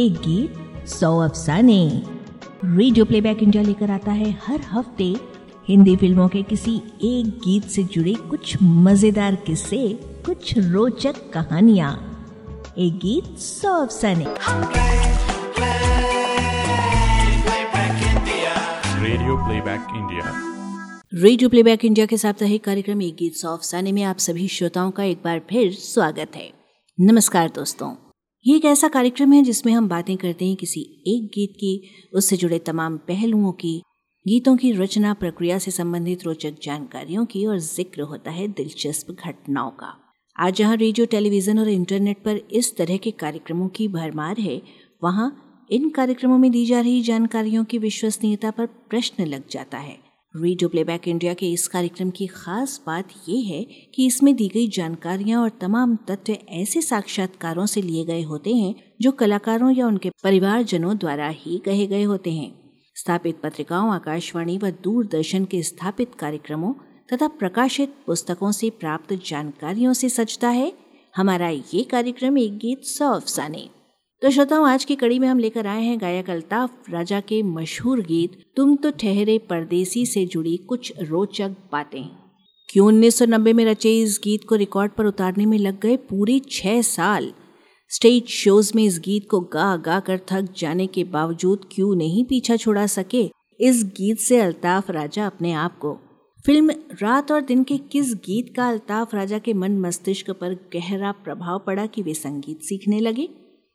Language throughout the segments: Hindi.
एक गीत सौ अफसाने। रेडियो प्लेबैक इंडिया लेकर आता है हर हफ़्ते हिंदी फ़िल्मों के किसी एक गीत से जुड़े कुछ मज़ेदार किस्से कुछ रोचक कहानियाँ। एक गीत सौ अफसाने। Radio playback India radio playback India के साप्ताहिक कार्यक्रम एक गीत सौ अफसाने में आप सभी श्रोताओं का एक बार फिर स्वागत है। नमस्कार दोस्तों। ये एक ऐसा कार्यक्रम है जिसमें हम बातें करते हैं किसी एक गीत की, उससे जुड़े तमाम पहलुओं की, गीतों की रचना प्रक्रिया से संबंधित रोचक जानकारियों की और ज़िक्र होता है दिलचस्प घटनाओं का। आज जहाँ रेडियो, टेलीविज़न और इंटरनेट पर इस तरह के कार्यक्रमों की भरमार है, वहाँ इन कार्यक्रमों में दी जा रही जानकारियों की विश्वसनीयता पर प्रश्न लग जाता है। रेडियो प्लेबैक इंडिया के इस कार्यक्रम की खास बात यह है कि इसमें दी गई जानकारियाँ और तमाम तथ्य ऐसे साक्षात्कारों से लिए गए होते हैं जो कलाकारों या उनके परिवारजनों द्वारा ही कहे गए होते हैं। स्थापित पत्रिकाओं, आकाशवाणी व दूरदर्शन के स्थापित कार्यक्रमों तथा प्रकाशित पुस्तकों से प्राप्त जानकारियों से सजता है। हमारा ये कार्यक्रम एक गीत सौ अफसाने। तो श्रोताओं, आज की कड़ी में हम लेकर आए हैं गायक अल्ताफ, राजा के मशहूर गीत, तुम तो ठहरे परदेसी से जुड़ी कुछ रोचक बातें। क्यों 1990 में रचे इस गीत को रिकॉर्ड पर उतारने में लग गए पूरे छह साल? स्टेज शोज़ में इस गीत को गा गा कर थक जाने के बावजूद क्यों नहीं पीछा छुड़ा सके? इस गीत से अल्ताफ राजा अपने आप को। फ़िल्म रात और दिन के किस गीत का अल्ताफ राजा के मन मस्तिष्क पर गहरा प्रभाव पड़ा कि वे संगीत सीखने लगे?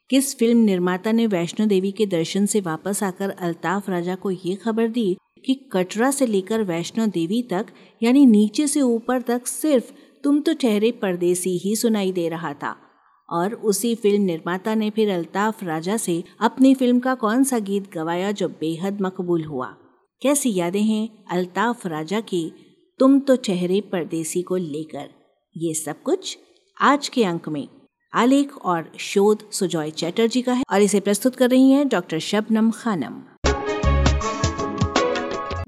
किस फ़िल्म निर्माता ने वैष्णो देवी के दर्शन से वापस आकर अल्ताफ राजा को ये खबर दी कि कटरा से लेकर वैष्णो देवी तक, यानी नीचे से ऊपर तक सिर्फ़ तुम तो ठहरे परदेसी ही सुनाई दे रहा था। और उसी फ़िल्म निर्माता ने फिर अल्ताफ राजा से अपनी फ़िल्म का कौन सा गीत गवाया जो बेहद मकबूल हुआ? कैसी यादें हैं अल्ताफ राजा की, तुम तो चेहरे परदेसी को लेकर? ये सब कुछ आज के अंक में। आलेख और शोध सुजॉय चैटर्जी का है और इसे प्रस्तुत कर रही हैं डॉक्टर शबनम खानम।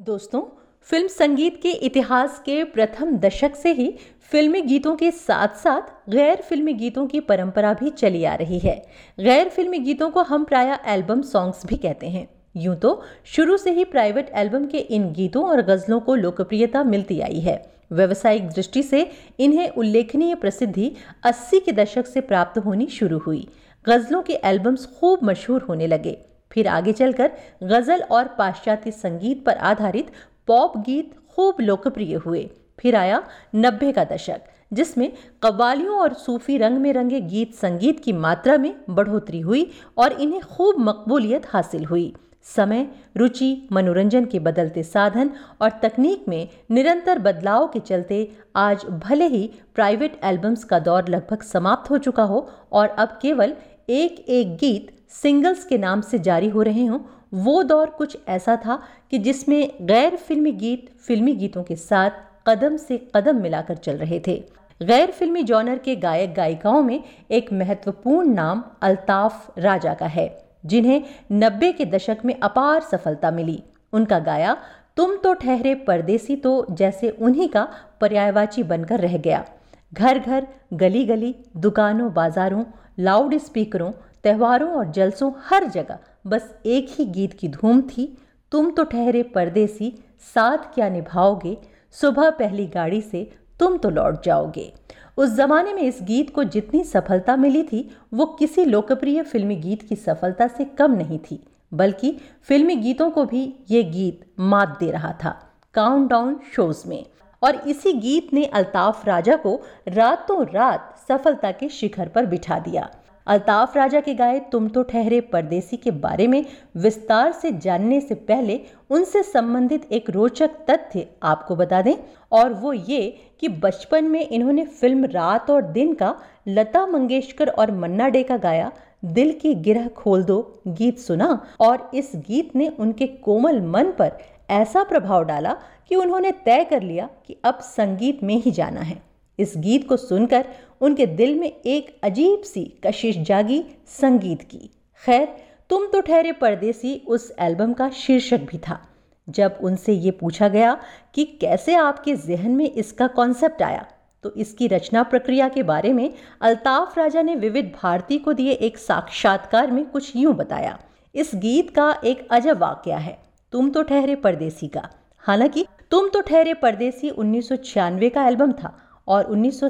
दोस्तों, फ़िल्म संगीत के इतिहास के प्रथम दशक से ही फिल्मी गीतों के साथ साथ गैर फिल्मी गीतों की परंपरा भी चली आ रही है। गैर फिल्मी गीतों को हम प्राय एल्बम सॉन्ग्स भी कहते हैं। यूँ तो शुरू से ही प्राइवेट एल्बम के इन गीतों और गजलों को लोकप्रियता मिलती आई है। व्यवसायिक दृष्टि से इन्हें उल्लेखनीय प्रसिद्धि 80 के दशक से प्राप्त होनी शुरू हुई। गज़लों के एल्बम्स खूब मशहूर होने लगे। फिर आगे चलकर गज़ल और पाश्चात्य संगीत पर आधारित पॉप गीत खूब लोकप्रिय हुए। फिर आया नब्बे का दशक, जिसमें कवालियों और सूफी रंग में रंगे गीत संगीत की मात्रा में बढ़ोतरी हुई और इन्हें खूब मकबूलियत हासिल हुई। समय, रुचि, मनोरंजन के बदलते साधन और तकनीक में निरंतर बदलाव के चलते आज भले ही प्राइवेट एल्बम्स का दौर लगभग समाप्त हो चुका हो और अब केवल एक एक गीत सिंगल्स के नाम से जारी हो रहे हों, वो दौर कुछ ऐसा था कि जिसमें गैर फिल्मी गीत, फिल्मी गीतों के साथ कदम से कदम मिलाकर चल रहे थे। गैर फिल्मी जॉनर के गायक गायिकाओं में एक महत्वपूर्ण नाम अल्ताफ राजा का है। जिन्हें नब्बे के दशक में अपार सफलता मिली। उनका गाया, तुम तो ठहरे परदेसी तो जैसे उन्हीं का पर्यायवाची बनकर रह गया। घर घर गली गली दुकानों, बाजारों लाउड स्पीकरों त्योहारों और जलसों हर जगह बस एक ही गीत की धूम थी। तुम तो ठहरे परदेसी, साथ क्या निभाओगे? सुबह पहली गाड़ी से तुम तो लौट जाओगे। उस जमाने में इस गीत को जितनी सफलता मिली थी, वो किसी लोकप्रिय फिल्मी गीत की सफलता से कम नहीं थी, बल्कि फिल्मी गीतों को भी ये गीत मात दे रहा था काउंटडाउन शोज़ में। और इसी गीत ने अल्ताफ राजा को रातों रात सफलता के शिखर पर बिठा दिया। अल्ताफ राजा के गाए तुम तो ठहरे परदेसी के बारे में विस्तार से जानने से पहले उनसे संबंधित एक रोचक तथ्य आपको बता दें, और वो ये कि बचपन में इन्होंने फ़िल्म रात और दिन का लता मंगेशकर और मन्ना डे का गाया, दिल की गिरह खोल दो गीत सुना, और इस गीत ने उनके कोमल मन पर ऐसा प्रभाव डाला कि उन्होंने तय कर लिया कि अब संगीत में ही जाना है। इस गीत को सुनकर उनके दिल में एक अजीब सी कशिश जागी संगीत की। खैर, तुम तो ठहरे परदेसी उस एल्बम का शीर्षक भी था। जब उनसे ये पूछा गया कि कैसे आपके जहन में इसका कॉन्सेप्ट आया तो इसकी रचना प्रक्रिया के बारे में अल्ताफ राजा ने विविध भारती को दिए एक साक्षात्कार में कुछ यूँ बताया। इस गीत का एक अजब वाक्य है, तुम तो ठहरे परदेसी का। हालाँकि, तुम तो ठहरे परदेसी उन्नीस सौ छियानवे का एल्बम था और उन्नीस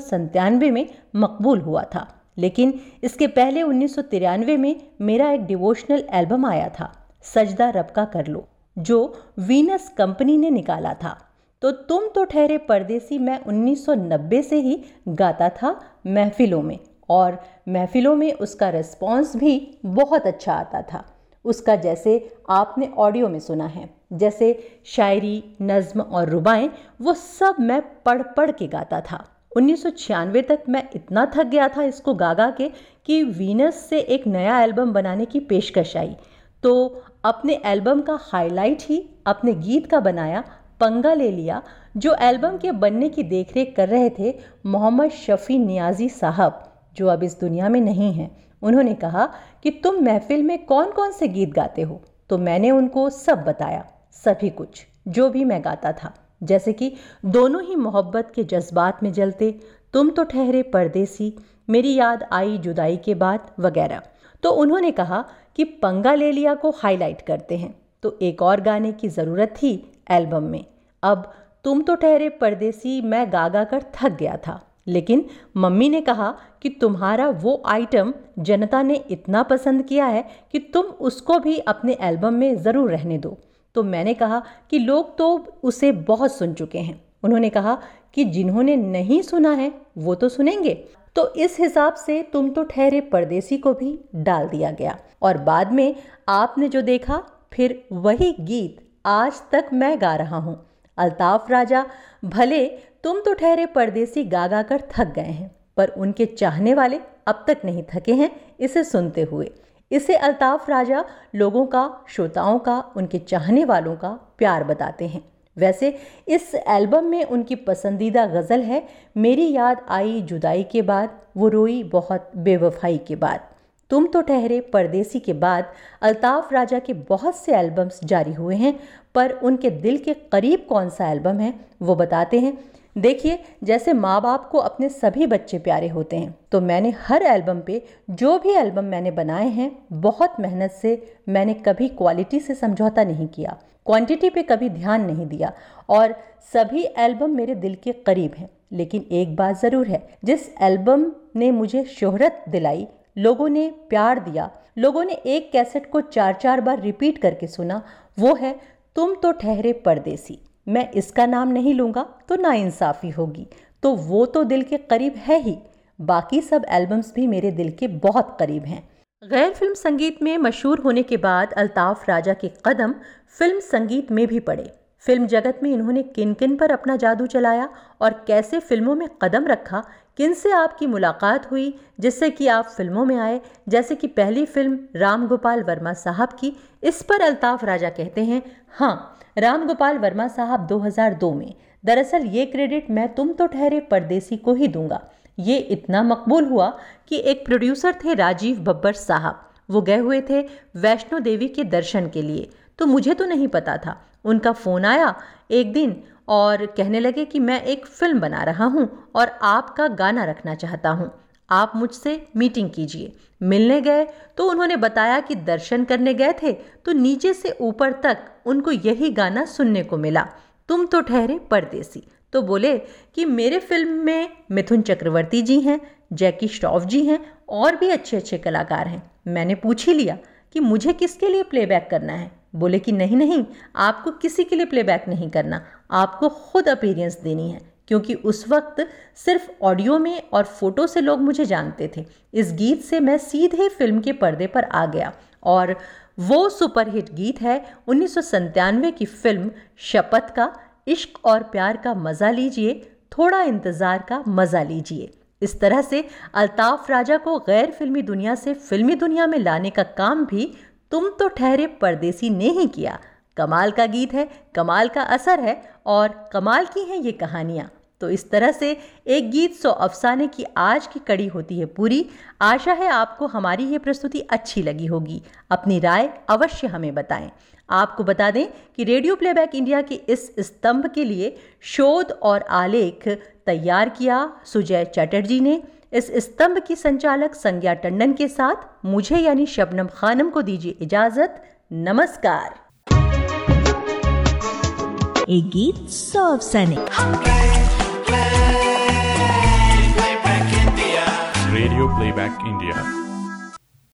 में मकबूल हुआ था। लेकिन इसके पहले उन्नीस सौ तिरानवे में मेरा एक डिवोशनल एल्बम आया था, सजदा रब का कर लो, जो वीनस कंपनी ने निकाला था। तो तुम तो ठहरे परदेसी, मैं 1990 से ही गाता था महफिलों में, और महफिलों में उसका रिस्पॉन्स भी बहुत अच्छा आता था। उसका जैसे आपने ऑडियो में सुना है। जैसे शायरी, नज्म और रुबाएँ, वो सब मैं पढ़ पढ़ के गाता था। उन्नीस सौ छियानवे तक मैं इतना थक गया था इसको गा गा के कि वीनस से एक नया एल्बम बनाने की पेशकश आई। तो अपने एल्बम का हाईलाइट ही अपने गीत का बनाया, पंगा ले लिया, जो एल्बम के बनने की देखरेख कर रहे थे मोहम्मद शफ़ी नियाजी साहब, जो अब इस दुनिया में नहीं हैं। उन्होंने कहा कि तुम महफिल में कौन कौन से गीत गाते हो? तो मैंने उनको सब बताया, सभी कुछ, जो भी मैं गाता था। जैसे कि, दोनों ही मोहब्बत के जज्बात में जलते, तुम तो ठहरे परदेसी, मेरी याद आई जुदाई के बाद, वगैरह। तो उन्होंने कहा कि पंगा ले लिया को हाईलाइट करते हैं। तो एक और गाने की ज़रूरत थी एल्बम में। अब, तुम तो ठहरे परदेसी, मैं गा गा कर थक गया था। लेकिन मम्मी ने कहा कि तुम्हारा वो आइटम जनता ने इतना पसंद किया है कि तुम उसको भी अपने एल्बम में ज़रूर रहने दो। तो मैंने कहा कि लोग तो उसे बहुत सुन चुके हैं। उन्होंने कहा कि जिन्होंने नहीं सुना है, वो तो सुनेंगे। तो इस हिसाब से तुम तो ठहरे परदेसी को भी डाल दिया गया। और बाद में आपने जो देखा, फिर वही गीत आज तक मैं गा रहा हूँ। अल्ताफ राजा, भले तुम तो ठहरे परदेसी गा कर थक गए हैं, पर उनके चाहने वाले अब तक नहीं थके हैं, इसे सुनते हुए। इसे अल्ताफ राजा लोगों का, श्रोताओं का, उनके चाहने वालों का प्यार बताते हैं। वैसे इस एल्बम में उनकी पसंदीदा गज़ल है, मेरी याद आई जुदाई के बाद, वो रोई बहुत बेवफाई के बाद। तुम तो ठहरे परदेसी के बाद, अल्ताफ राजा के बहुत से एल्बम्स जारी हुए हैं, पर उनके दिल के करीब कौन सा एल्बम है, वो बताते हैं। देखिए, जैसे माँ बाप को अपने सभी बच्चे प्यारे होते हैं तो मैंने हर एल्बम पे जो भी एल्बम मैंने बनाए हैं, बहुत मेहनत से मैंने कभी क्वालिटी से समझौता नहीं किया, क्वांटिटी पे कभी ध्यान नहीं दिया और सभी एल्बम मेरे दिल के करीब हैं। लेकिन एक बात ज़रूर है, जिस एल्बम ने मुझे शोहरत दिलाई, लोगों ने प्यार दिया, लोगों ने एक कैसेट को चार चार बार रिपीट करके सुना, वो है तुम तो ठहरे परदेसी। मैं इसका नाम नहीं लूँगा तो नाइंसाफ़ी होगी। तो वो तो दिल के करीब है ही। बाकी सब एल्बम्स भी मेरे दिल के बहुत करीब हैं। गैर फ़िल्म संगीत में मशहूर होने के बाद अल्ताफ़ राजा के कदम फ़िल्म संगीत में भी पड़े। फ़िल्म जगत में इन्होंने किन किन पर अपना जादू चलाया और कैसे फ़िल्मों में कदम रखा किन से आपकी मुलाकात हुई, जिससे कि आप फ़िल्मों में आए, जैसे कि पहली फ़िल्म राम गोपाल वर्मा साहब की, इस पर अल्ताफ़ राजा कहते हैं हाँ राम गोपाल वर्मा साहब 2002 में। दरअसल ये क्रेडिट मैं तुम तो ठहरे परदेसी को ही दूँगा। ये इतना मकबूल हुआ कि एक प्रोड्यूसर थे राजीव बब्बर साहब। वो गए हुए थे वैष्णो देवी के दर्शन के लिए। तो मुझे तो नहीं पता था। उनका फ़ोन आया, एक दिन और कहने लगे कि मैं एक फ़िल्म बना रहा हूँ और आपका गाना रखना चाहता हूँ। आप मुझसे मीटिंग कीजिए। मिलने गए तो उन्होंने बताया कि दर्शन करने गए थे तो नीचे से ऊपर तक उनको यही गाना सुनने को मिला। तुम तो ठहरे परदेसी। तो बोले कि मेरे फ़िल्म में मिथुन चक्रवर्ती जी हैं, जैकी श्रॉफ जी हैं और भी अच्छे अच्छे कलाकार हैं। मैंने पूछ ही लिया कि मुझे किसके लिए प्लेबैक करना है? बोले कि नहीं नहीं, आपको किसी के लिए प्लेबैक नहीं करना। आपको खुद अपीरियंस देनी है, क्योंकि उस वक्त सिर्फ़ ऑडियो में और फ़ोटो से लोग मुझे जानते थे। इस गीत से मैं सीधे फ़िल्म के पर्दे पर आ गया और वो सुपरहिट गीत है उन्नीस की फ़िल्म शपथ का, इश्क और प्यार का मज़ा लीजिए, थोड़ा इंतज़ार का मज़ा लीजिए। इस तरह से अल्ताफ राजा को गैर फिल्मी दुनिया से फिल्मी दुनिया में लाने का काम भी तुम तो ठहरे परदेसी ने ही किया। कमाल का गीत है, कमाल का असर है और कमाल की हैं ये कहानियाँ। तो इस तरह से एक गीत सौ अफसाने की आज की कड़ी होती है पूरी। आशा है आपको हमारी ये प्रस्तुति अच्छी लगी होगी। अपनी राय अवश्य हमें बताएँ। आपको बता दें कि रेडियो प्लेबैक इंडिया के इस स्तंभ के लिए शोध और आलेख तैयार किया सुजय चटर्जी ने। इस स्तंभ की संचालक संज्ञा टंडन के साथ मुझे यानी शबनम खानम को दीजिए इजाज़त। नमस्कार। एक गीत सौ सैनिक। Radio Playback India.